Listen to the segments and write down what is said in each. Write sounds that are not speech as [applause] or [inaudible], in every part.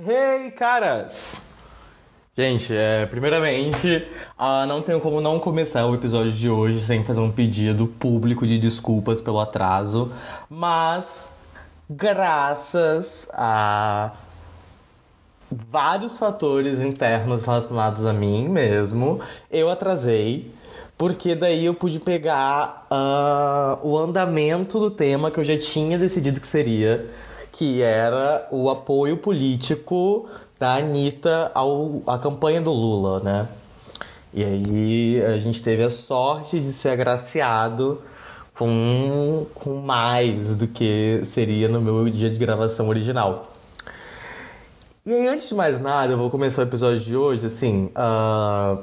Hey, caras! Gente, é, primeiramente, ah, não tenho como não começar o episódio de hoje sem fazer um pedido público de desculpas pelo atraso, mas graças a vários fatores internos relacionados a mim mesmo, eu atrasei, porque daí eu pude pegar ah, o andamento do tema que eu já tinha decidido que seria, que era o apoio político da Anitta ao, à campanha do Lula, né? E aí a gente teve a sorte de ser agraciado com, com mais do que seria no meu dia de gravação original. E aí, antes de mais nada, eu vou começar o episódio de hoje, assim, uh,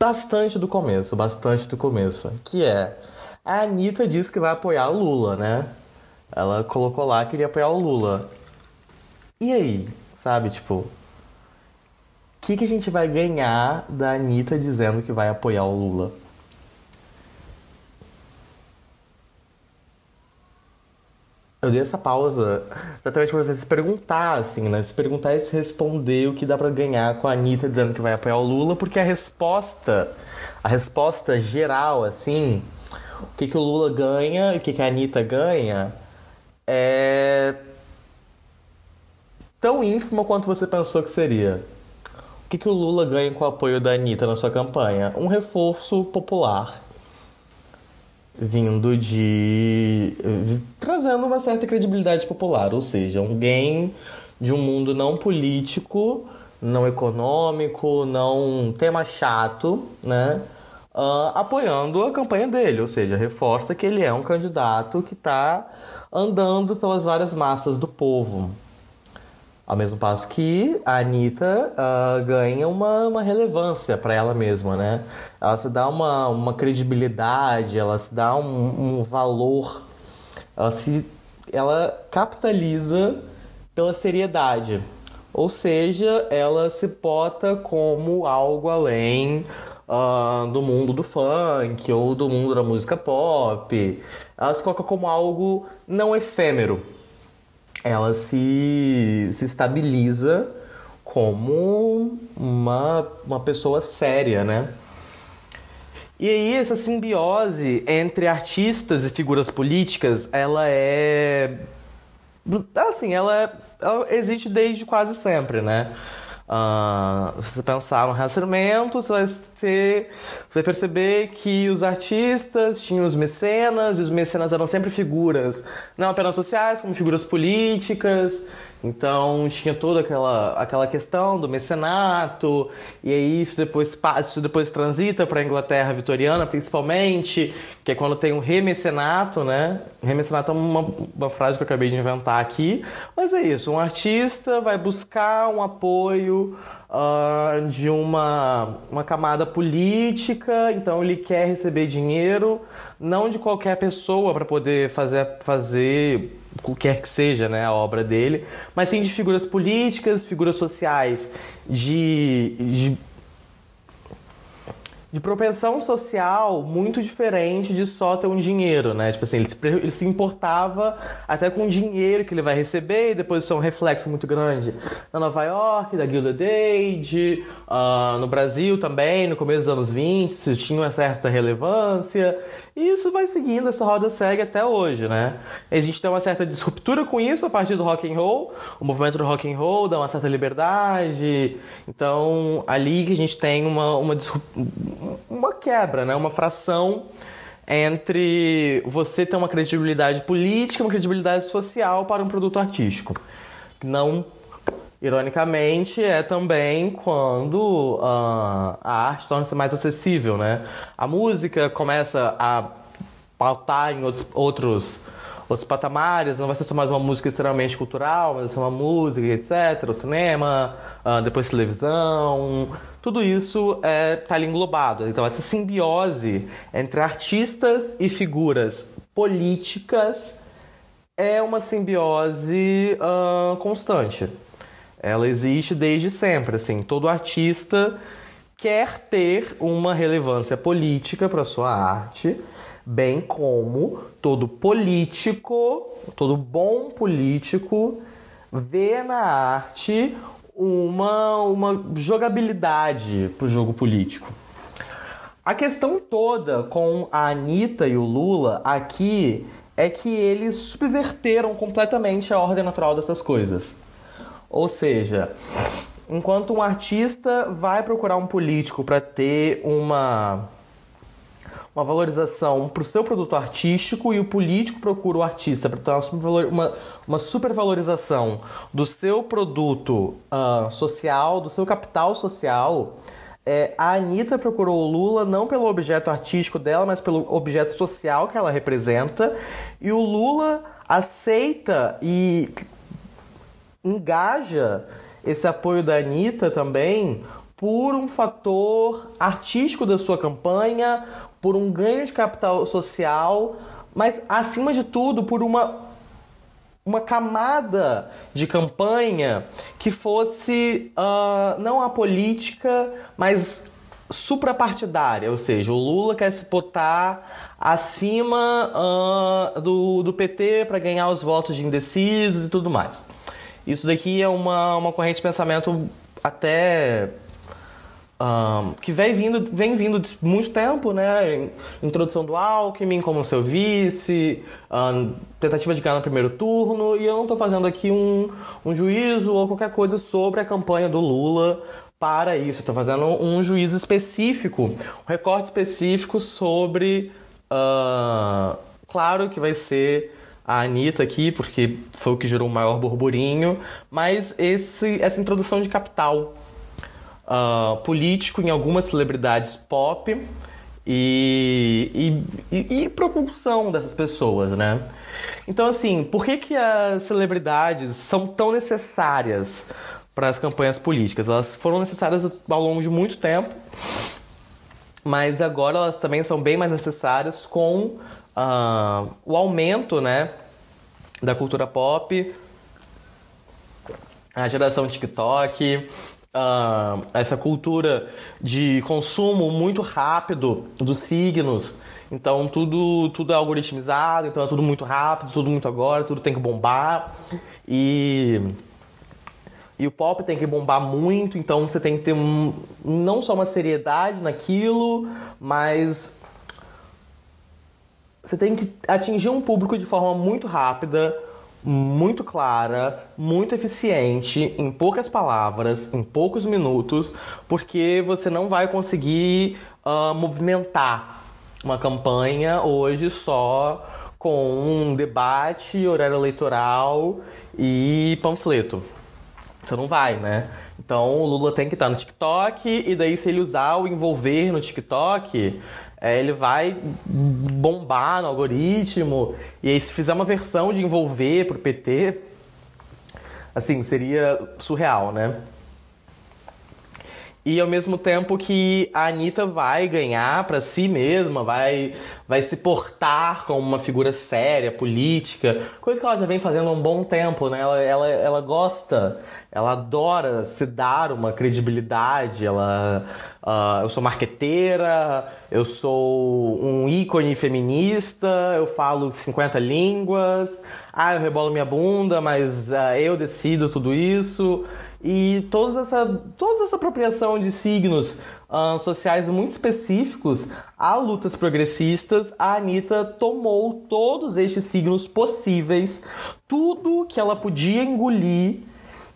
bastante do começo, bastante do começo. Que é, a Anitta disse que vai apoiar o Lula, né? Ela colocou lá que iria apoiar o Lula. E aí? Sabe, tipo, o que, que a gente vai ganhar da Anitta dizendo que vai apoiar o Lula? Eu dei essa pausa exatamente pra você se perguntar, assim, né? Se perguntar e se responder o que dá pra ganhar com a Anitta dizendo que vai apoiar o Lula, porque a resposta, a resposta geral, assim, o que, que o Lula ganha e o que, que a Anitta ganha é tão ínfima quanto você pensou que seria. O que, que o Lula ganha com o apoio da Anitta na sua campanha? Um reforço popular vindo de. trazendo uma certa credibilidade popular, ou seja, gain de um mundo não político, não econômico, não tema chato, né? Uh, apoiando a campanha dele, ou seja, reforça que ele é um candidato que está andando pelas várias massas do povo. Ao mesmo passo que a Anitta uh, ganha uma, uma relevância para ela mesma, né? Ela se dá uma, uma credibilidade, ela se dá um, um valor, ela, se, ela capitaliza pela seriedade. Ou seja, ela se bota como algo além uh, do mundo do funk ou do mundo da música pop. Ela se coloca como algo não efêmero ela se, se estabiliza como uma, uma pessoa séria, né? E aí essa simbiose entre artistas e figuras políticas, ela é assim, ela, é, ela existe desde quase sempre, né? Uh, se você pensar no relacionamento, você vai, ter, você vai perceber que os artistas tinham os mecenas, e os mecenas eram sempre figuras, não apenas sociais, como figuras políticas. Então tinha toda aquela, aquela questão do mecenato, e aí isso depois, isso depois transita para a Inglaterra vitoriana, principalmente, que é quando tem um remecenato, né? Remecenato é uma, uma frase que eu acabei de inventar aqui, mas é isso: um artista vai buscar um apoio uh, de uma, uma camada política, então ele quer receber dinheiro, não de qualquer pessoa para poder fazer, fazer o que quer que seja né, a obra dele, mas sim de figuras políticas, figuras sociais, de, de de propensão social muito diferente de só ter um dinheiro, né? Tipo assim, ele se, ele se importava até com o dinheiro que ele vai receber, e depois isso é um reflexo muito grande na Nova York, da Gilded Age, uh, no Brasil também, no começo dos anos 20, isso tinha uma certa relevância, e isso vai seguindo, essa roda segue até hoje, né? Existe uma certa disruptura com isso a partir do rock and roll, o movimento do rock and roll dá uma certa liberdade, então ali que a gente tem uma, uma uma quebra, né? uma fração entre você ter uma credibilidade política uma credibilidade social para um produto artístico. Não, ironicamente, é também quando uh, a arte torna-se mais acessível. Né? A música começa a pautar em outros, outros outros patamares, não vai ser só mais uma música extremamente cultural, mas vai ser uma música, etc. O cinema, uh, depois televisão, tudo isso é, tá ali englobado. Então, essa simbiose entre artistas e figuras políticas é uma simbiose uh, constante. Ela existe desde sempre. Assim, todo artista quer ter uma relevância política para sua arte bem como todo político, todo bom político vê na arte uma, uma jogabilidade pro jogo político. A questão toda com a Anitta e o Lula aqui é que eles subverteram completamente a ordem natural dessas coisas. Ou seja, enquanto um artista vai procurar um político para ter uma uma valorização para o seu produto artístico e o político procura o artista ter uma, uma supervalorização do seu produto uh, social, do seu capital social, é, a Anitta procurou o Lula não pelo objeto artístico dela, mas pelo objeto social que ela representa. E o Lula aceita e engaja esse apoio da Anitta também por um fator artístico da sua campanha, por um ganho de capital social, mas acima de tudo por uma uma camada de campanha que fosse uh, não a política, mas suprapartidária, ou seja, o Lula quer se botar acima uh, do, do PT para ganhar os votos de indecisos e tudo mais. Isso daqui é uma, uma corrente de pensamento até um, que vem vindo, vem vindo de muito tempo, né? Introdução do Alckmin como seu vice, um, tentativa de ganhar no primeiro turno, e eu não estou fazendo aqui um, um juízo ou qualquer coisa sobre a campanha do Lula para isso. Estou fazendo um juízo específico, um recorte específico sobre. Uh, claro que vai ser a Anitta aqui, porque foi o que gerou o maior burburinho, mas esse, essa introdução de capital uh, político em algumas celebridades pop e, e, e, propulsão dessas pessoas, né? Então, assim, por que, que as celebridades são tão necessárias para as campanhas políticas? Elas foram necessárias ao longo de muito tempo, mas agora elas também são bem mais necessárias com uh, o aumento, né, da cultura pop, a geração TikTok, uh, essa cultura de consumo muito rápido dos signos. Então tudo, tudo é algoritmizado, então é tudo muito rápido, tudo muito agora, tudo tem que bombar. E, e o pop tem que bombar muito, então você tem que ter um, não só uma seriedade naquilo, mas você tem que atingir um público de forma muito rápida, muito clara, muito eficiente, em poucas palavras, em poucos minutos, porque você não vai conseguir uh, movimentar uma campanha hoje só com um debate, horário eleitoral e panfleto. Você não vai, né? Então o Lula tem que estar no TikTok e daí se ele usar o envolver no TikTok, é, ele vai bombar no algoritmo. E aí, se fizer uma versão de envolver pro PT, assim, seria surreal, né? E ao mesmo tempo que a Anitta vai ganhar para si mesma, vai, vai se portar como uma figura séria, política, coisa que ela já vem fazendo há um bom tempo, né? Ela, ela, ela gosta, ela adora se dar uma credibilidade, ela. Uh, eu sou marqueteira, eu sou um ícone feminista, eu falo 50 línguas, ah, eu rebolo minha bunda, mas uh, eu decido tudo isso. E toda essa, toda essa apropriação de signos uh, sociais muito específicos a lutas progressistas, a Anitta tomou todos estes signos possíveis, tudo que ela podia engolir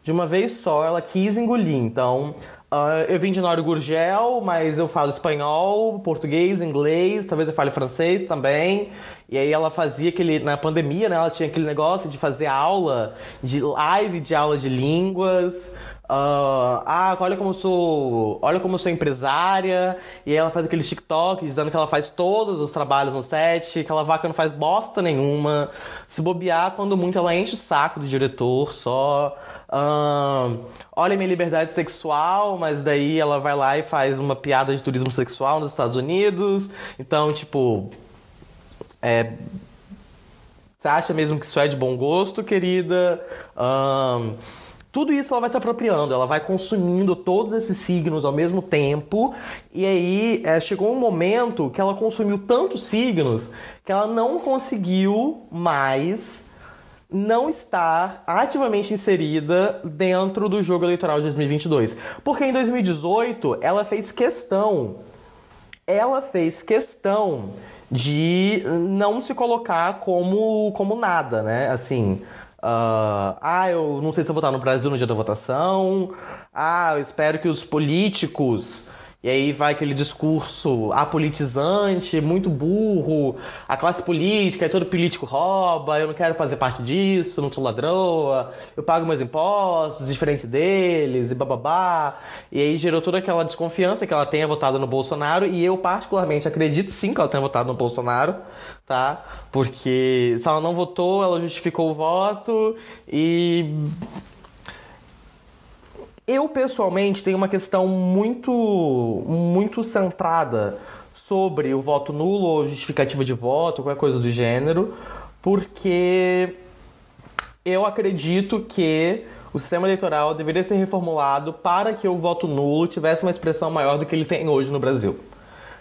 de uma vez só, ela quis engolir. Então, uh, eu vim de Nório Gurgel, mas eu falo espanhol, português, inglês, talvez eu fale francês também. E aí ela fazia aquele. Na pandemia, né? Ela tinha aquele negócio de fazer aula, de live de aula de línguas. Uh, ah, olha como eu sou. Olha como eu sou empresária. E ela faz aqueles TikTok dizendo que ela faz todos os trabalhos no set, que ela vaca não faz bosta nenhuma. Se bobear, quando muito ela enche o saco do diretor só olha minha liberdade sexual, mas daí ela vai lá e faz uma piada de turismo sexual nos Estados Unidos. Então, tipo. É, você acha mesmo que isso é de bom gosto, querida? Um, tudo isso ela vai se apropriando, ela vai consumindo todos esses signos ao mesmo tempo, e aí é, chegou um momento que ela consumiu tantos signos que ela não conseguiu mais não estar ativamente inserida dentro do jogo eleitoral de 2022. Porque em 2018 ela fez questão, ela fez questão de não se colocar como, como nada, né? Assim, uh, ah, eu não sei se eu vou votar no Brasil no dia da votação, ah, eu espero que os políticos e aí vai aquele discurso apolitizante, muito burro, a classe política, todo político rouba, eu não quero fazer parte disso, não sou ladroa, eu pago meus impostos diferente deles e bababá. E aí gerou toda aquela desconfiança que ela tenha votado no Bolsonaro e eu particularmente acredito sim que ela tenha votado no Bolsonaro, tá? Porque se ela não votou, ela justificou o voto e eu, pessoalmente, tenho uma questão muito, muito centrada sobre o voto nulo ou justificativa de voto, qualquer coisa do gênero, porque eu acredito que o sistema eleitoral deveria ser reformulado para que o voto nulo tivesse uma expressão maior do que ele tem hoje no Brasil.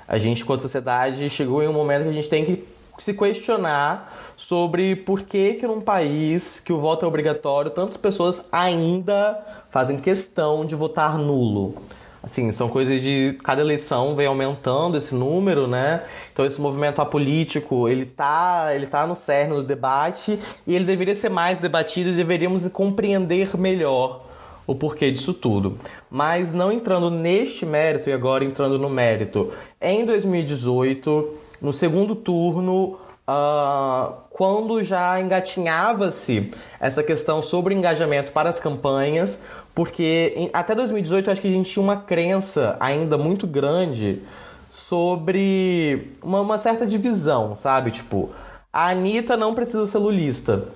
A gente, enquanto sociedade, chegou em um momento que a gente tem que se questionar sobre por que que num país que o voto é obrigatório, tantas pessoas ainda fazem questão de votar nulo. Assim, são coisas de cada eleição vem aumentando esse número, né? Então esse movimento apolítico, ele tá, ele tá no cerne do debate e ele deveria ser mais debatido e deveríamos compreender melhor o porquê disso tudo. Mas não entrando neste mérito e agora entrando no mérito, em 2018 no segundo turno, uh, quando já engatinhava-se essa questão sobre engajamento para as campanhas, porque em, até 2018 eu acho que a gente tinha uma crença ainda muito grande sobre uma, uma certa divisão, sabe? Tipo, a Anitta não precisa ser lulista.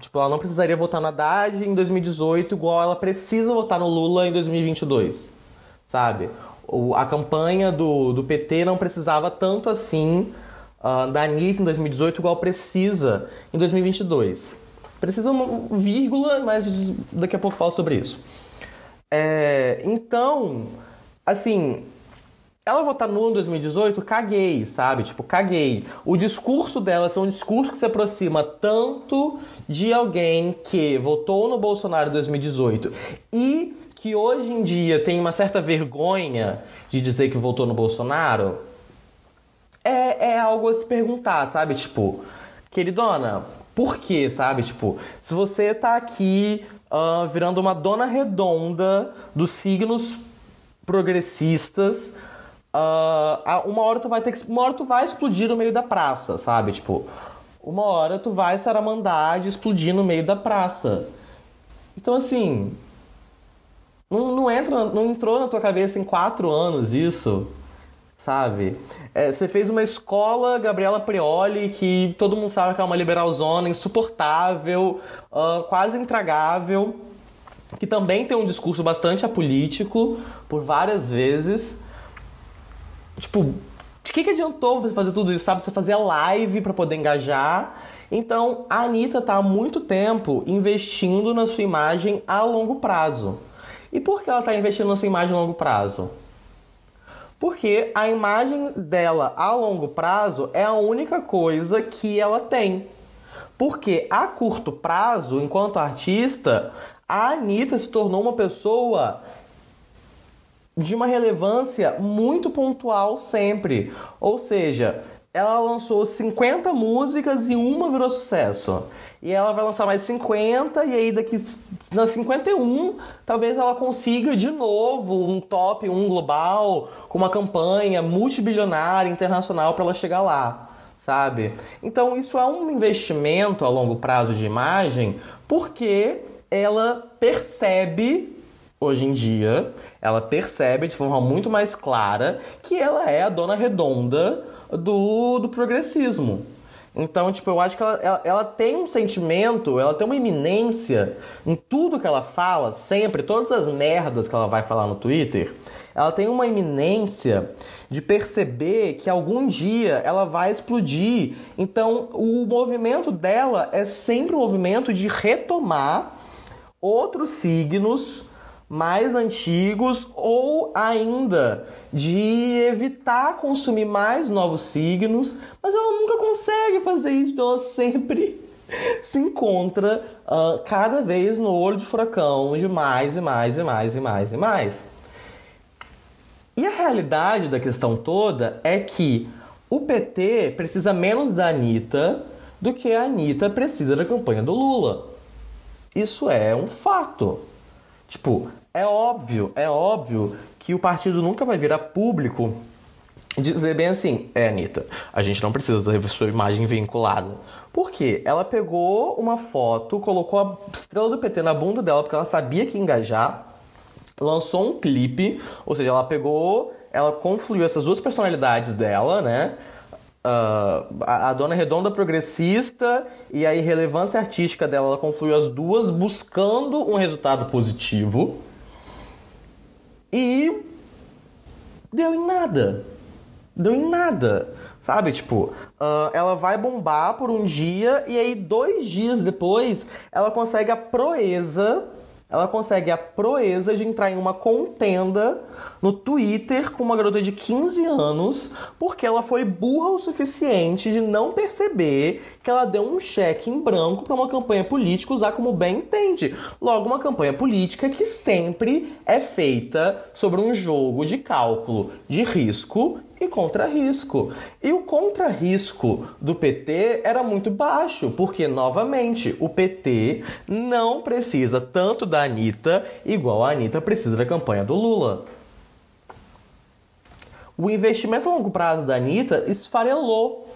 Tipo, ela não precisaria votar na Haddad em 2018 igual ela precisa votar no Lula em 2022, sabe? a campanha do, do PT não precisava tanto assim uh, da Anitta em 2018 igual precisa em 2022. Precisa uma vírgula, mas daqui a pouco falo sobre isso. É, então, assim, ela votar nula em 2018, caguei, sabe? Tipo, caguei. O discurso dela é um discurso que se aproxima tanto de alguém que votou no Bolsonaro em 2018 e que hoje em dia tem uma certa vergonha de dizer que votou no Bolsonaro, é, é algo a se perguntar, sabe? Tipo, queridona, por quê, sabe? Tipo, se você tá aqui uh, virando uma dona redonda dos signos progressistas, uh, uma hora tu vai ter que. Uma hora tu vai explodir no meio da praça, sabe? Tipo, uma hora tu vai saramandar de explodir no meio da praça. Então, assim, não, não, entra, não entrou na tua cabeça em quatro anos isso, sabe? É, você fez uma escola, Gabriela Prioli, que todo mundo sabe que é uma liberalzona, insuportável, uh, quase intragável, que também tem um discurso bastante apolítico por várias vezes. Tipo, de que, que adiantou você fazer tudo isso, sabe? Você fazia live para poder engajar. Então, a Anitta tá há muito tempo investindo na sua imagem a longo prazo. E por que ela está investindo na sua imagem a longo prazo? Porque a imagem dela a longo prazo é a única coisa que ela tem. Porque a curto prazo, enquanto artista, a Anitta se tornou uma pessoa de uma relevância muito pontual sempre. Ou seja, ela lançou 50 músicas e uma virou sucesso. E ela vai lançar mais 50 e aí daqui na 51 talvez ela consiga de novo um top 1 global com uma campanha multibilionária internacional para ela chegar lá, sabe? Então isso é um investimento a longo prazo de imagem porque ela percebe hoje em dia, ela percebe de forma muito mais clara que ela é a dona redonda do, do progressismo. Então, tipo, eu acho que ela, ela, ela, tem um sentimento, ela tem uma iminência em tudo que ela fala, sempre, todas as merdas que ela vai falar no Twitter, ela tem uma iminência de perceber que algum dia ela vai explodir. Então, o movimento dela é sempre um movimento de retomar outros signos mais antigos ou ainda de evitar consumir mais novos signos, mas ela nunca consegue fazer isso, então ela sempre [laughs] se encontra uh, cada vez no olho de furacão de mais e mais e mais e mais e mais. E a realidade da questão toda é que o PT precisa menos da Anitta do que a Anitta precisa da campanha do Lula. Isso é um fato. Tipo, é óbvio, é óbvio que o partido nunca vai vir a público dizer bem assim, é, Anitta, a gente não precisa da sua imagem vinculada. Por quê? Ela pegou uma foto, colocou a estrela do PT na bunda dela porque ela sabia que ia engajar, lançou um clipe, ou seja, ela pegou, ela confluiu essas duas personalidades dela, né? Uh, a, a, dona redonda progressista e a irrelevância artística dela, ela confluiu as duas buscando um resultado positivo. E deu em nada. Deu em nada. Sabe, tipo, uh, ela vai bombar por um dia e aí dois dias depois ela consegue a proeza ela consegue a proeza de entrar em uma contenda no Twitter com uma garota de 15 anos, porque ela foi burra o suficiente de não perceber que ela deu um cheque em branco para uma campanha política usar como bem entende. Logo, uma campanha política que sempre é feita sobre um jogo de cálculo de risco e contra-risco. E o contra-risco do PT era muito baixo, porque, novamente, o PT não precisa tanto da Anitta igual a Anitta precisa da campanha do Lula. O investimento a longo prazo da Anitta esfarelou.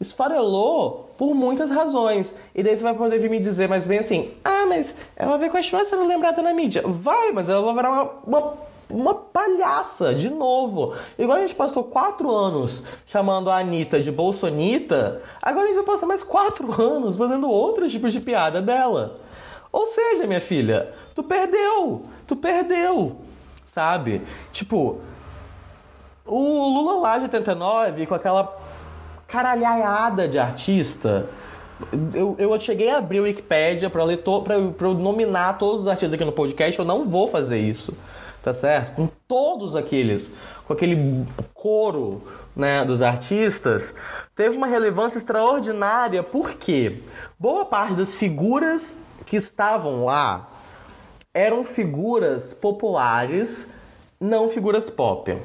Esfarelou por muitas razões. E daí você vai poder vir me dizer mais bem assim: ah, mas ela vai continuar sendo lembrada na mídia. Vai, mas ela vai virar uma, uma uma palhaça, de novo. Igual a gente passou quatro anos chamando a Anitta de Bolsonita, agora a gente vai passar mais quatro [laughs] anos fazendo outros tipos de piada dela. Ou seja, minha filha, tu perdeu, tu perdeu, sabe? Tipo, o Lula lá de 89, com aquela caralhada de artista, eu, eu cheguei a abrir o Wikipedia para ler to, pra, pra nominar todos os artistas aqui no podcast, eu não vou fazer isso tá certo? Com todos aqueles, com aquele coro né, dos artistas, teve uma relevância extraordinária porque boa parte das figuras que estavam lá eram figuras populares, não figuras pop.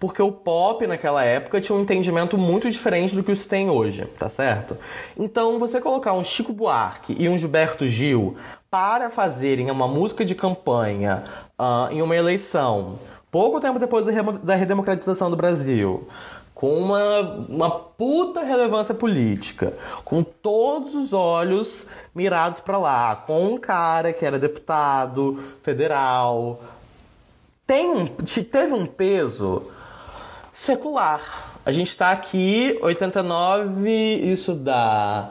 Porque o pop naquela época tinha um entendimento muito diferente do que se tem hoje, tá certo? Então, você colocar um Chico Buarque e um Gilberto Gil para fazerem uma música de campanha uh, em uma eleição, pouco tempo depois da redemocratização do Brasil, com uma, uma puta relevância política, com todos os olhos mirados para lá, com um cara que era deputado federal, tem um, teve um peso secular. A gente está aqui, 89, isso dá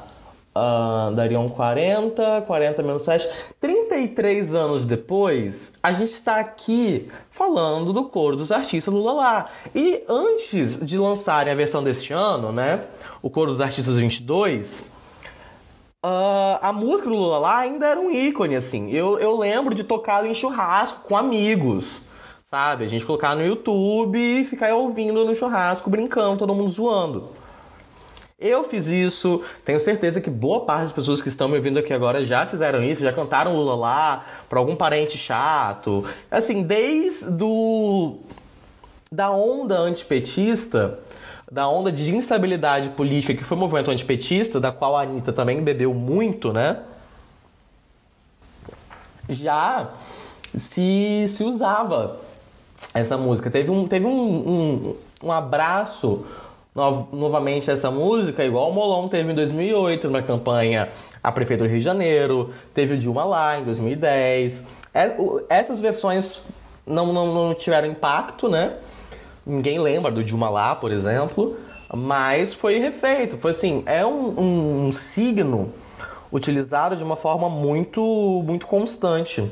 Uh, dariam 40, 40 menos 7. 33 anos depois, a gente está aqui falando do coro dos artistas Lula lá. E antes de lançarem a versão deste ano, né? O coro dos artistas 22. Uh, ah, a música do Lula lá ainda era um ícone, assim. Eu, eu lembro de tocar em churrasco com amigos, sabe? A gente colocar no YouTube e ficar ouvindo no churrasco, brincando, todo mundo zoando. Eu fiz isso, tenho certeza que boa parte das pessoas que estão me ouvindo aqui agora já fizeram isso, já cantaram Lula lá para algum parente chato. Assim, desde do da onda antipetista, da onda de instabilidade política que foi o movimento antipetista, da qual a Anitta também bebeu muito, né? Já se, se usava essa música. Teve um, teve um, um, um abraço no, novamente essa música, igual o Molon teve em 2008, numa campanha a Prefeitura do Rio de Janeiro, teve o Dilma lá em 2010. É, essas versões não, não, não tiveram impacto, né? Ninguém lembra do Dilma lá, por exemplo, mas foi refeito. Foi assim, é um, um, um signo utilizado de uma forma muito, muito constante.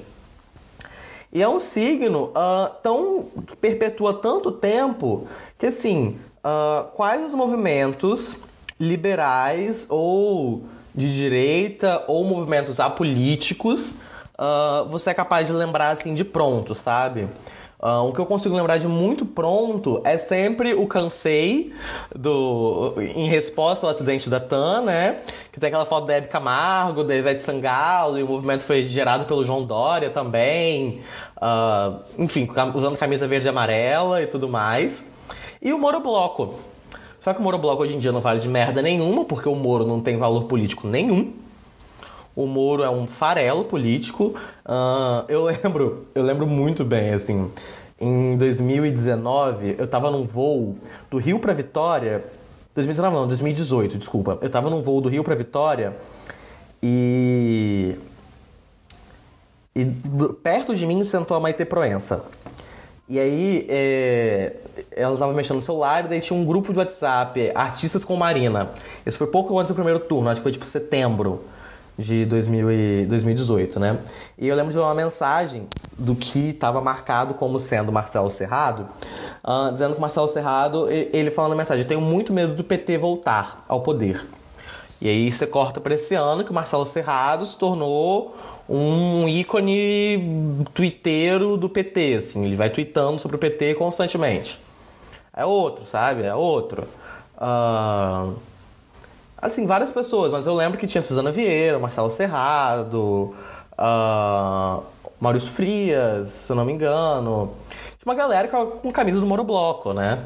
E é um signo uh, tão que perpetua tanto tempo que assim uh, quais os movimentos liberais ou de direita ou movimentos apolíticos uh, você é capaz de lembrar assim de pronto, sabe? Uh, o que eu consigo lembrar de muito pronto é sempre o Cansei, do, em resposta ao acidente da TAM, né? Que tem aquela foto da Hebe Camargo, da Ivete Sangalo, e o movimento foi gerado pelo João Dória também. Uh, enfim, usando camisa verde e amarela e tudo mais. E o Moro Bloco. Só que o Moro Bloco hoje em dia não vale de merda nenhuma, porque o Moro não tem valor político nenhum. O Moro é um farelo político. Uh, eu [laughs] lembro, eu lembro muito bem, assim, em 2019, eu tava num voo do Rio para Vitória. 2019 não, 2018, desculpa. Eu tava num voo do Rio para Vitória e e perto de mim sentou a Maite Proença. E aí, é, ela estava mexendo no celular e daí tinha um grupo de WhatsApp, artistas com Marina. Isso foi pouco antes do primeiro turno, acho que foi tipo setembro de 2018, né? E eu lembro de uma mensagem do que estava marcado como sendo Marcelo Serrado, uh, dizendo que Marcelo Serrado, ele falando na mensagem, tenho muito medo do PT voltar ao poder. E aí você corta para esse ano que o Marcelo Serrado se tornou um ícone twitteiro do PT, assim, ele vai tweetando sobre o PT constantemente. É outro, sabe? É outro. Uh, Assim, várias pessoas, mas eu lembro que tinha Suzana Vieira, Marcelo Serrado, uh, Maurício Frias, se eu não me engano. Tinha uma galera com camisa do Moro Bloco, né?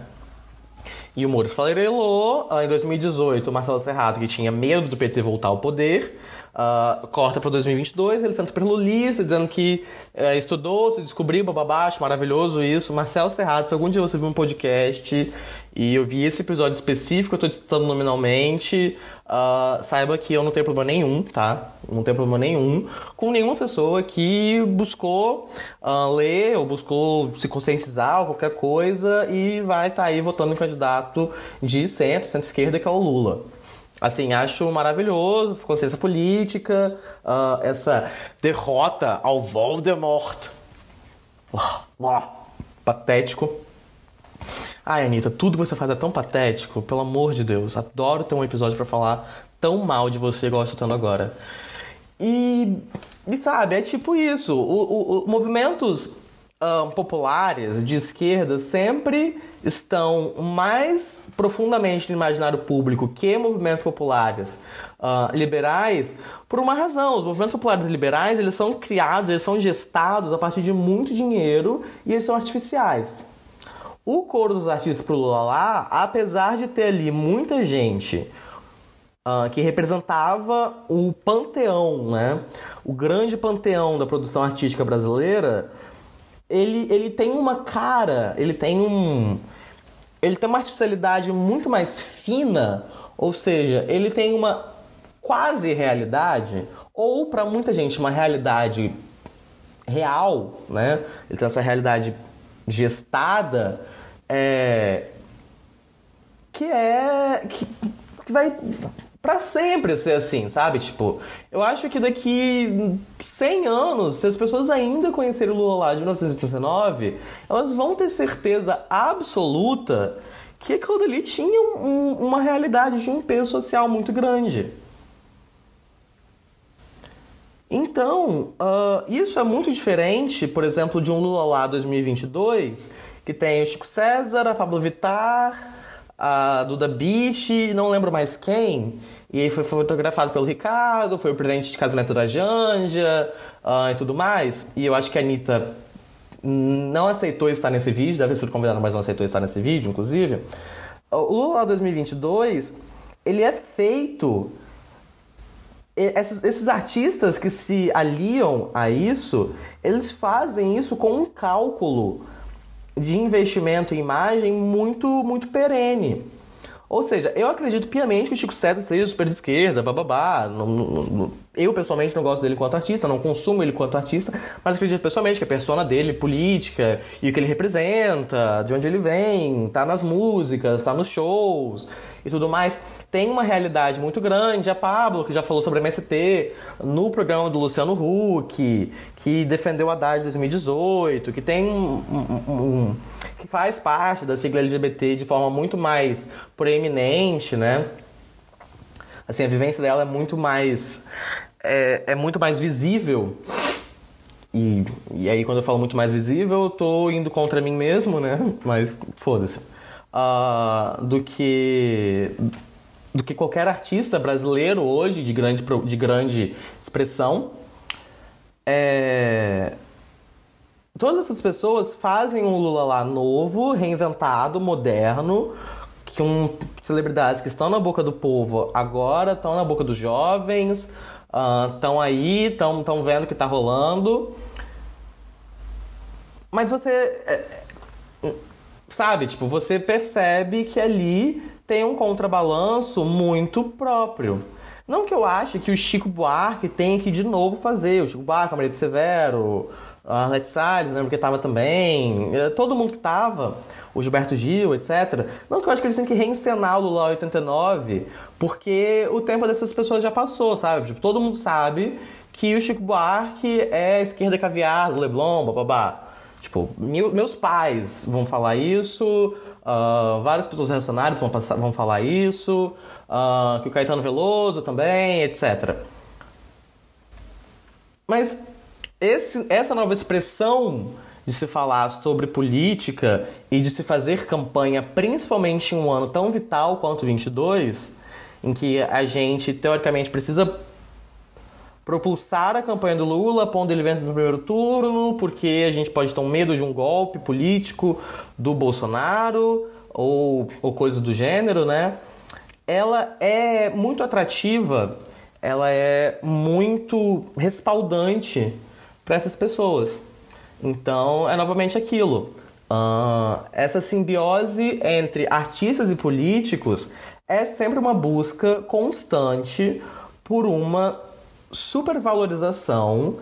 E o Moro falerelou em 2018 o Marcelo Serrado, que tinha medo do PT voltar ao poder, Uh, corta para 2022, ele senta super lulista, dizendo que uh, estudou, se descobriu, bababá, acho maravilhoso isso. Marcelo Serrado, se algum dia você viu um podcast e eu vi esse episódio específico, eu estou citando nominalmente, uh, saiba que eu não tenho problema nenhum, tá? Não tenho problema nenhum com nenhuma pessoa que buscou uh, ler ou buscou se conscientizar ou qualquer coisa e vai estar tá aí votando em candidato de centro, centro-esquerda, que é o Lula. Assim, acho maravilhoso essa consciência política, uh, essa derrota ao Voldemort. Uh, patético. Ai, Anitta, tudo que você faz é tão patético, pelo amor de Deus. Adoro ter um episódio para falar tão mal de você igual eu estou tendo agora. E, e sabe, é tipo isso. O, o, o movimentos uh, populares de esquerda sempre estão mais profundamente no imaginário público que movimentos populares uh, liberais por uma razão. Os movimentos populares liberais eles são criados, eles são gestados a partir de muito dinheiro e eles são artificiais. O coro dos artistas pro Lula lá, apesar de ter ali muita gente uh, que representava o panteão, né? O grande panteão da produção artística brasileira, ele, ele tem uma cara, ele tem um. Ele tem uma artificialidade muito mais fina, ou seja, ele tem uma quase realidade, ou para muita gente, uma realidade real, né? Ele tem essa realidade gestada, é, que é. que, que vai para sempre ser assim, sabe? Tipo, eu acho que daqui 100 anos, se as pessoas ainda conhecerem o Lula lá de 1939, elas vão ter certeza absoluta que aquilo dali tinha um, uma realidade de um peso social muito grande. Então, uh, isso é muito diferente, por exemplo, de um Lula lá 2022, que tem o Chico César, a Pablo Vittar, a Duda Beach, não lembro mais quem, e aí foi fotografado pelo Ricardo, foi o presente de casamento da Janja uh, e tudo mais. E eu acho que a Anitta não aceitou estar nesse vídeo, deve ter sido convidada, mas não aceitou estar nesse vídeo, inclusive. O Lula 2022, ele é feito... Esses, esses artistas que se aliam a isso, eles fazem isso com um cálculo de investimento em imagem muito, muito perene. Ou seja, eu acredito piamente que o Chico César seja super de esquerda, bababá. Eu pessoalmente não gosto dele enquanto artista, não consumo ele enquanto artista, mas acredito pessoalmente que a persona dele, política, e o que ele representa, de onde ele vem, tá nas músicas, tá nos shows e tudo mais, tem uma realidade muito grande. A Pablo, que já falou sobre MST no programa do Luciano Huck, que defendeu a Haddad em 2018, que tem um, um, um que faz parte da sigla LGBT de forma muito mais proeminente, né? Assim, a vivência dela é muito mais é, é muito mais visível. e, e aí quando eu falo muito mais visível, eu tô indo contra mim mesmo, né? Mas foda-se. Uh, do que do que qualquer artista brasileiro hoje de grande, de grande expressão. É... Todas essas pessoas fazem um Lula lá novo, reinventado, moderno, com celebridades que estão na boca do povo agora, estão na boca dos jovens, estão uh, aí, estão vendo o que está rolando. Mas você. É, sabe, tipo, você percebe que ali tem um contrabalanço muito próprio. Não que eu ache que o Chico Buarque tem que de novo fazer. O Chico Buarque, a Maria de Severo, a Arlete Salles, lembro que estava também. É, todo mundo que estava, o Gilberto Gil, etc. Não que eu acho que eles têm que reencenar o Lula 89, porque o tempo dessas pessoas já passou, sabe? Tipo, todo mundo sabe que o Chico Buarque é esquerda caviar Leblon, babá. Tipo, meus pais vão falar isso, uh, várias pessoas relacionadas vão, passar, vão falar isso, uh, que o Caetano Veloso também, etc. Mas esse, essa nova expressão de se falar sobre política e de se fazer campanha, principalmente em um ano tão vital quanto 22, em que a gente teoricamente precisa propulsar a campanha do Lula, pondo ele vence no primeiro turno, porque a gente pode ter um medo de um golpe político do Bolsonaro ou, ou do gênero, né? Ela é muito atrativa, ela é muito respaldante para essas pessoas. Então, é novamente aquilo. Uh, essa simbiose entre artistas e políticos é sempre uma busca constante por uma supervalorização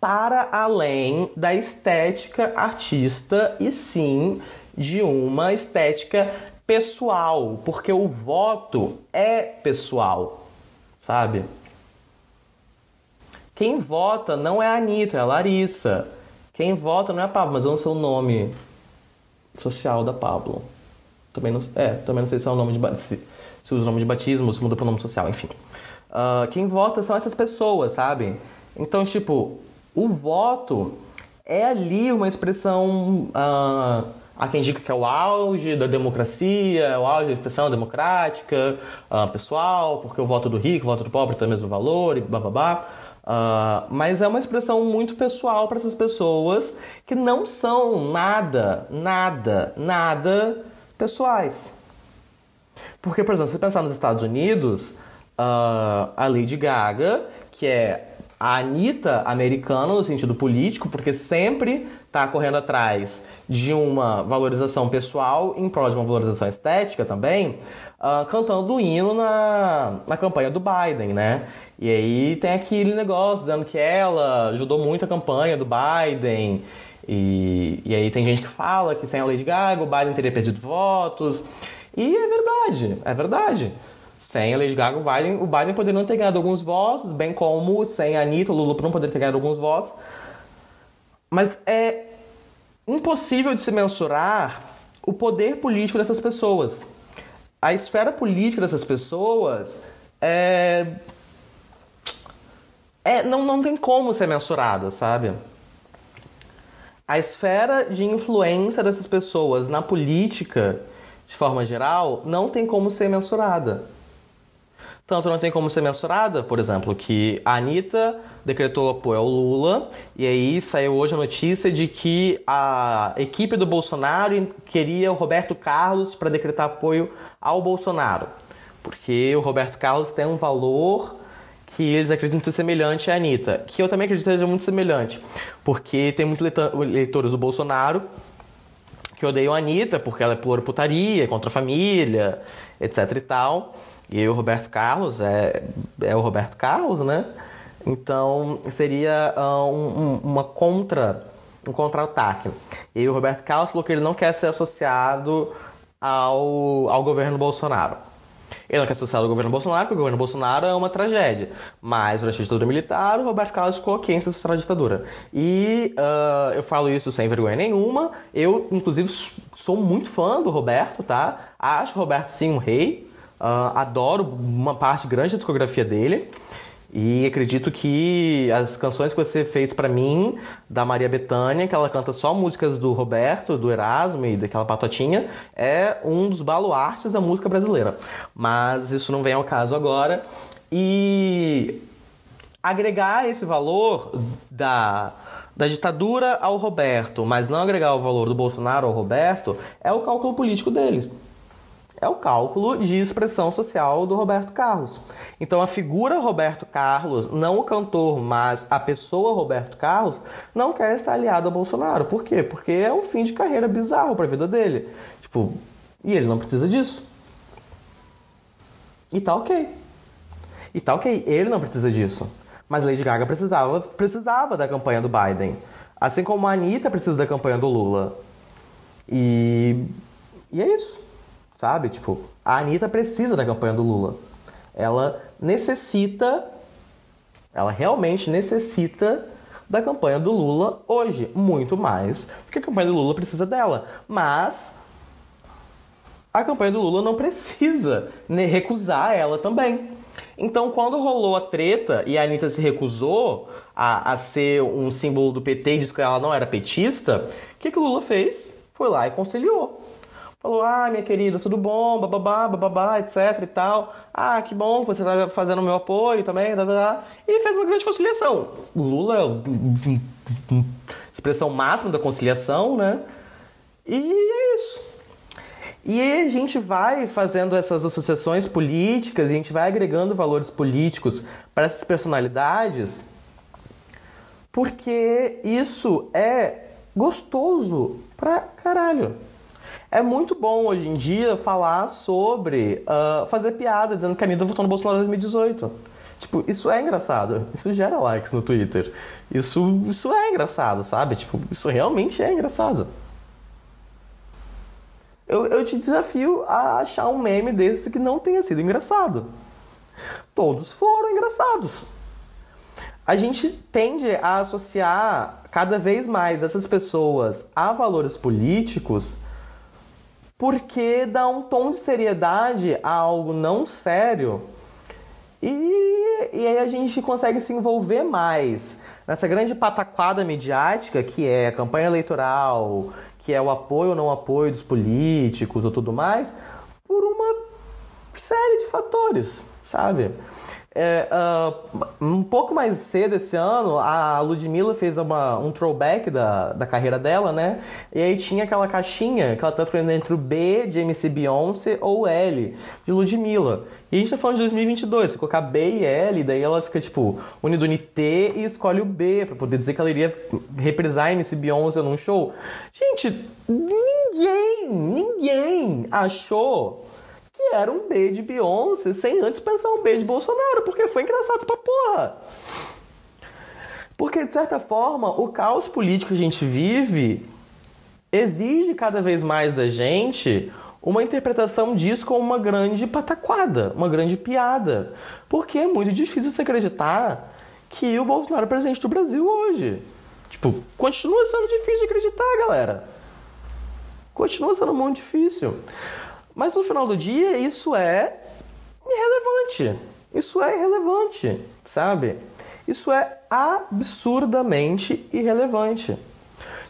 para além da estética artista e sim de uma estética pessoal, porque o voto é pessoal, sabe? Quem vota não é a Anitta, é a Larissa. Quem vota não é a Pablo, mas eu não sei o nome social da Pablo. Também não, é, também não sei se é o nome de se, se usa o nome de batismo, se muda para o nome social, enfim. Uh, quem vota são essas pessoas, sabe? Então, tipo, o voto é ali uma expressão. Uh, há quem diga que é o auge da democracia, é o auge da expressão democrática, uh, pessoal, porque o voto do rico, o voto do pobre tem o mesmo valor e bababá. Uh, mas é uma expressão muito pessoal para essas pessoas que não são nada, nada, nada pessoais. Porque, por exemplo, se você pensar nos Estados Unidos, uh, a Lady Gaga, que é a Anitta americana no sentido político, porque sempre está correndo atrás de uma valorização pessoal em prol de uma valorização estética também, uh, cantando o hino na, na campanha do Biden, né? E aí tem aquele negócio dizendo que ela ajudou muito a campanha do Biden. E, e aí tem gente que fala que sem a Lady Gaga o Biden teria perdido votos. E é verdade, é verdade. Sem a Lady Gaga, o Biden, o Biden poderia não ter ganhado alguns votos, bem como sem a Anitta, o Lula não poderia ter ganhado alguns votos. Mas é impossível de se mensurar o poder político dessas pessoas. A esfera política dessas pessoas é. é não, não tem como ser mensurada, sabe? A esfera de influência dessas pessoas na política, de forma geral, não tem como ser mensurada. Tanto não tem como ser mensurada, por exemplo, que a Anitta decretou apoio ao Lula, e aí saiu hoje a notícia de que a equipe do Bolsonaro queria o Roberto Carlos para decretar apoio ao Bolsonaro. Porque o Roberto Carlos tem um valor que eles acreditam ser semelhante à Anitta, que eu também acredito que seja muito semelhante, porque tem muitos eleitores do Bolsonaro que odeiam a Anitta porque ela é por putaria, contra a família, etc e tal. E o Roberto Carlos é, é o Roberto Carlos, né? Então seria uh, um, uma contra um contra-ataque. E o Roberto Carlos falou que ele não quer ser associado ao, ao governo Bolsonaro. Ele não quer ser associado ao governo Bolsonaro, porque o governo Bolsonaro é uma tragédia. Mas durante a ditadura militar, o Roberto Carlos ficou quem se associar à ditadura. E uh, eu falo isso sem vergonha nenhuma. Eu, inclusive, sou muito fã do Roberto, tá? Acho o Roberto sim um rei. Uh, adoro uma parte grande da discografia dele. E acredito que as canções que você fez para mim, da Maria Bethânia, que ela canta só músicas do Roberto, do Erasmo e daquela patotinha, é um dos baluartes da música brasileira. Mas isso não vem ao caso agora. E agregar esse valor da, da ditadura ao Roberto, mas não agregar o valor do Bolsonaro ao Roberto, é o cálculo político deles é o cálculo de expressão social do Roberto Carlos. Então a figura Roberto Carlos, não o cantor, mas a pessoa Roberto Carlos, não quer estar aliado a Bolsonaro. Por quê? Porque é um fim de carreira bizarro para a vida dele. Tipo, e ele não precisa disso. E tá ok. E tá ok, ele não precisa disso. Mas Lady Gaga precisava, precisava da campanha do Biden. Assim como a Anitta precisa da campanha do Lula. E, e é isso sabe? Tipo, a Anitta precisa da campanha do Lula. Ela necessita, ela realmente necessita da campanha do Lula hoje, muito mais, porque a campanha do Lula precisa dela. Mas a campanha do Lula não precisa recusar ela também. Então, quando rolou a treta e a Anitta se recusou a, a ser um símbolo do PT e disse que ela não era petista, o que, que o Lula fez? Foi lá e conciliou. Falou, ah, minha querida, tudo bom, bababá, bababá, etc e tal. Ah, que bom que você está fazendo o meu apoio também, tá, tá, tá. E fez uma grande conciliação. Lula expressão máxima da conciliação, né? E é isso. E a gente vai fazendo essas associações políticas e a gente vai agregando valores políticos para essas personalidades porque isso é gostoso pra caralho. É muito bom hoje em dia falar sobre uh, fazer piada dizendo que a Anitta votou no Bolsonaro em 2018. Tipo, isso é engraçado. Isso gera likes no Twitter. Isso, isso é engraçado, sabe? Tipo, isso realmente é engraçado. Eu, eu te desafio a achar um meme desse que não tenha sido engraçado. Todos foram engraçados. A gente tende a associar cada vez mais essas pessoas a valores políticos porque dá um tom de seriedade a algo não sério e, e aí a gente consegue se envolver mais nessa grande pataquada midiática que é a campanha eleitoral, que é o apoio ou não apoio dos políticos ou tudo mais, por uma série de fatores, sabe? É, uh, um pouco mais cedo esse ano, a Ludmilla fez uma, um throwback da, da carreira dela, né? E aí tinha aquela caixinha que ela tá escolhendo entre o B de MC Beyoncé ou L de Ludmilla. E a gente tá falando de 2022, se colocar B e L, daí ela fica tipo unido em T e escolhe o B para poder dizer que ela iria reprisar MC Beyoncé num show. Gente, ninguém, ninguém achou que era um B de Beyoncé sem antes pensar um B de Bolsonaro, porque foi engraçado pra porra. Porque, de certa forma, o caos político que a gente vive exige cada vez mais da gente uma interpretação disso como uma grande pataquada, uma grande piada. Porque é muito difícil se acreditar que o Bolsonaro é presidente do Brasil hoje. Tipo, continua sendo difícil de acreditar, galera. Continua sendo muito difícil. Mas no final do dia, isso é irrelevante. Isso é irrelevante, sabe? Isso é absurdamente irrelevante.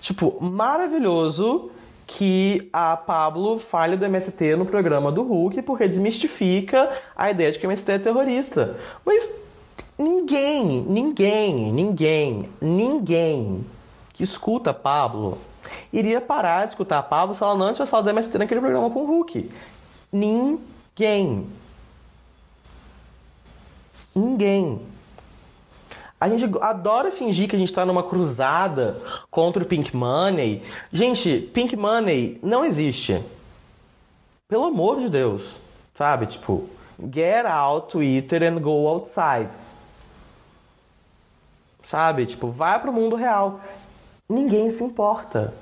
Tipo, maravilhoso que a Pablo fale do MST no programa do Hulk porque desmistifica a ideia de que o MST é terrorista. Mas ninguém, ninguém, ninguém, ninguém que escuta Pablo iria parar de escutar a Pablo se ela não tivesse falado do MST naquele programa com o Hulk. Ninguém. Ninguém. A gente adora fingir que a gente está numa cruzada contra o Pink Money. Gente, Pink Money não existe. Pelo amor de Deus. Sabe? Tipo, get out Twitter and go outside. Sabe? Tipo, vai pro mundo real. Ninguém se importa.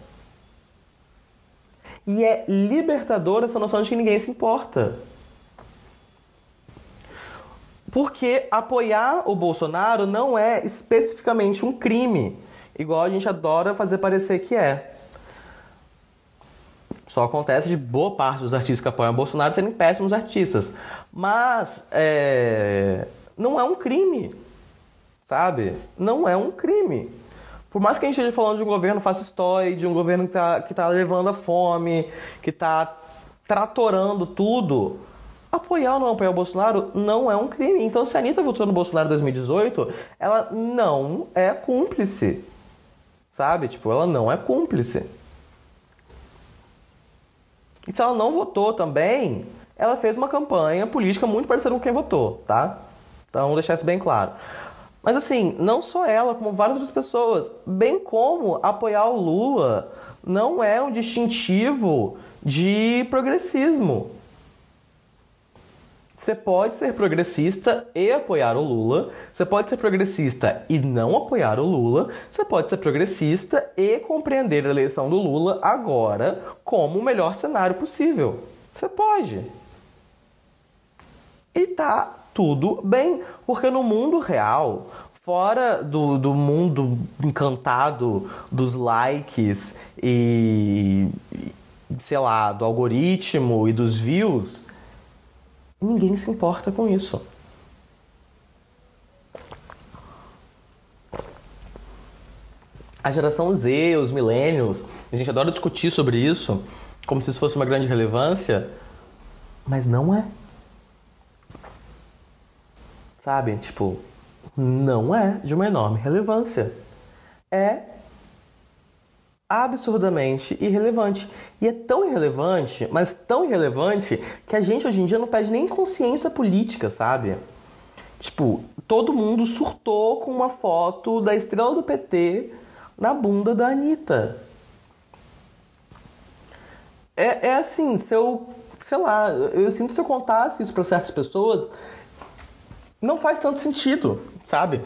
E é libertador essa noção de que ninguém se importa. Porque apoiar o Bolsonaro não é especificamente um crime, igual a gente adora fazer parecer que é. Só acontece de boa parte dos artistas que apoiam o Bolsonaro serem péssimos artistas. Mas é, não é um crime sabe? Não é um crime. Por mais que a gente esteja falando de um governo fascistoide, de um governo que está que tá levando a fome, que está tratorando tudo, apoiar ou não apoiar o Bolsonaro não é um crime. Então, se a Anitta votou no Bolsonaro em 2018, ela não é cúmplice. Sabe? Tipo, ela não é cúmplice. E se ela não votou também, ela fez uma campanha política muito parecida com quem votou, tá? Então, deixar isso bem claro. Mas assim, não só ela, como várias outras pessoas, bem como apoiar o Lula não é um distintivo de progressismo. Você pode ser progressista e apoiar o Lula. Você pode ser progressista e não apoiar o Lula. Você pode ser progressista e compreender a eleição do Lula agora como o melhor cenário possível. Você pode. E tá tudo bem, porque no mundo real, fora do, do mundo encantado dos likes e, sei lá, do algoritmo e dos views, Ninguém se importa com isso. A geração Z, os millennials, a gente adora discutir sobre isso como se isso fosse uma grande relevância, mas não é. Sabe? Tipo, não é de uma enorme relevância. É absurdamente irrelevante. E é tão irrelevante, mas tão irrelevante, que a gente hoje em dia não pede nem consciência política, sabe? Tipo, todo mundo surtou com uma foto da estrela do PT na bunda da Anitta. É, é assim, se eu. Sei lá, eu sinto se eu contasse isso para certas pessoas, não faz tanto sentido, sabe?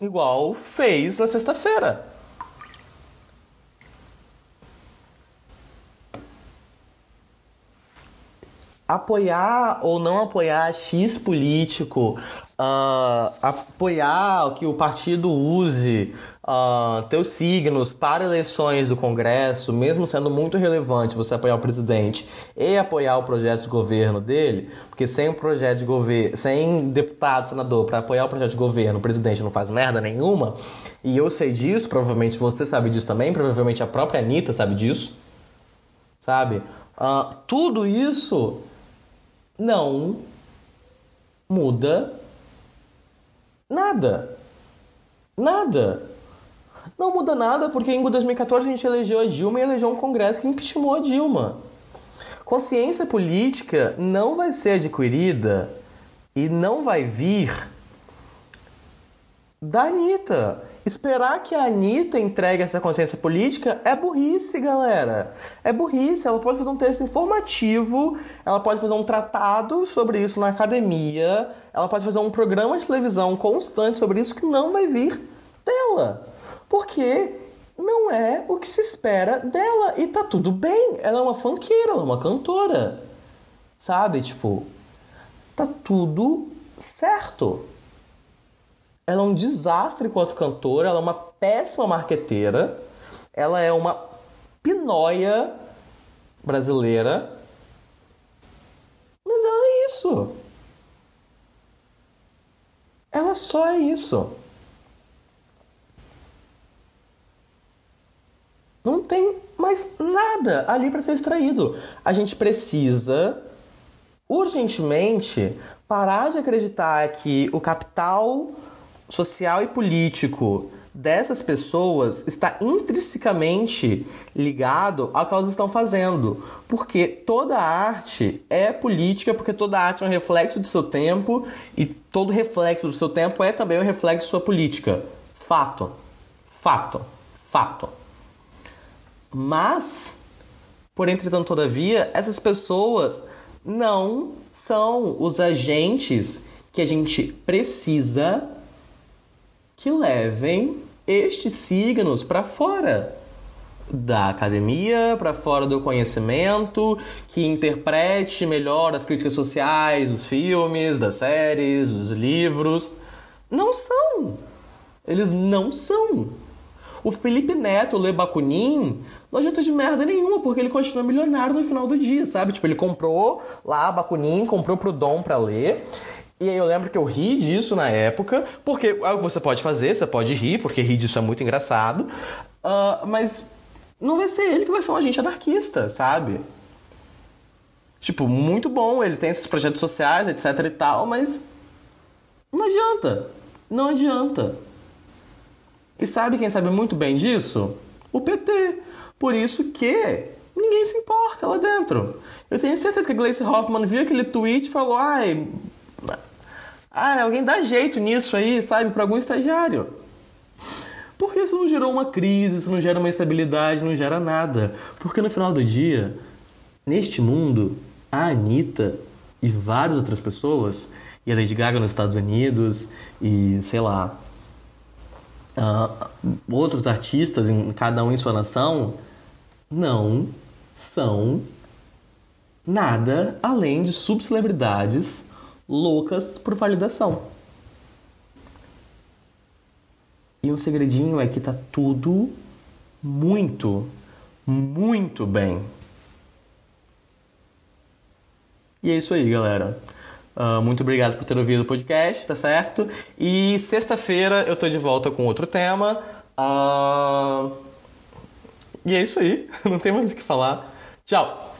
Igual fez na sexta-feira. apoiar ou não apoiar X político, uh, apoiar que o partido use uh, teus signos para eleições do Congresso, mesmo sendo muito relevante você apoiar o presidente e apoiar o projeto de governo dele, porque sem projeto de governo, sem deputado, senador para apoiar o projeto de governo, o presidente não faz merda nenhuma. E eu sei disso, provavelmente você sabe disso também, provavelmente a própria Anitta sabe disso, sabe? Uh, tudo isso não muda nada. Nada. Não muda nada porque em 2014 a gente elegeu a Dilma e elegeu um Congresso que impeachmentou a Dilma. Consciência política não vai ser adquirida e não vai vir da Anitta. Esperar que a Anitta entregue essa consciência política é burrice, galera. É burrice. Ela pode fazer um texto informativo, ela pode fazer um tratado sobre isso na academia, ela pode fazer um programa de televisão constante sobre isso que não vai vir dela. Porque não é o que se espera dela. E tá tudo bem. Ela é uma fanqueira, ela é uma cantora. Sabe? Tipo, tá tudo certo. Ela é um desastre enquanto cantora, ela é uma péssima marqueteira, ela é uma pinóia brasileira. Mas ela é isso. Ela só é isso. Não tem mais nada ali para ser extraído. A gente precisa urgentemente parar de acreditar que o capital social e político dessas pessoas está intrinsecamente ligado ao que elas estão fazendo. Porque toda arte é política, porque toda arte é um reflexo do seu tempo e todo reflexo do seu tempo é também um reflexo de sua política. Fato. Fato. Fato. Mas, por entretanto, todavia, essas pessoas não são os agentes que a gente precisa que levem estes signos para fora da academia, para fora do conhecimento, que interprete melhor as críticas sociais, dos filmes, das séries, dos livros. Não são. Eles não são. O Felipe Neto lê Bakunin não adianta de merda nenhuma, porque ele continua milionário no final do dia, sabe? Tipo, ele comprou lá Bakunin, comprou pro Dom pra ler, E aí eu lembro que eu ri disso na época, porque que você pode fazer, você pode rir, porque rir disso é muito engraçado. Uh, mas não vai ser ele que vai ser um agente anarquista, sabe? Tipo, muito bom, ele tem esses projetos sociais, etc e tal, mas não adianta. Não adianta. E sabe quem sabe muito bem disso? O PT. Por isso que ninguém se importa lá dentro. Eu tenho certeza que a Gleice Hoffmann viu aquele tweet e falou: ai, ai, alguém dá jeito nisso aí, sabe, para algum estagiário. Porque isso não gerou uma crise, isso não gera uma instabilidade, não gera nada. Porque no final do dia, neste mundo, a Anitta e várias outras pessoas, e a Lady Gaga nos Estados Unidos, e sei lá, uh, outros artistas, em cada um em sua nação, não são nada além de subcelebridades loucas por validação. E um segredinho é que tá tudo muito, muito bem. E é isso aí, galera. Uh, muito obrigado por ter ouvido o podcast, tá certo? E sexta-feira eu tô de volta com outro tema. Uh... E é isso aí. [laughs] Não tem mais o que falar. Tchau!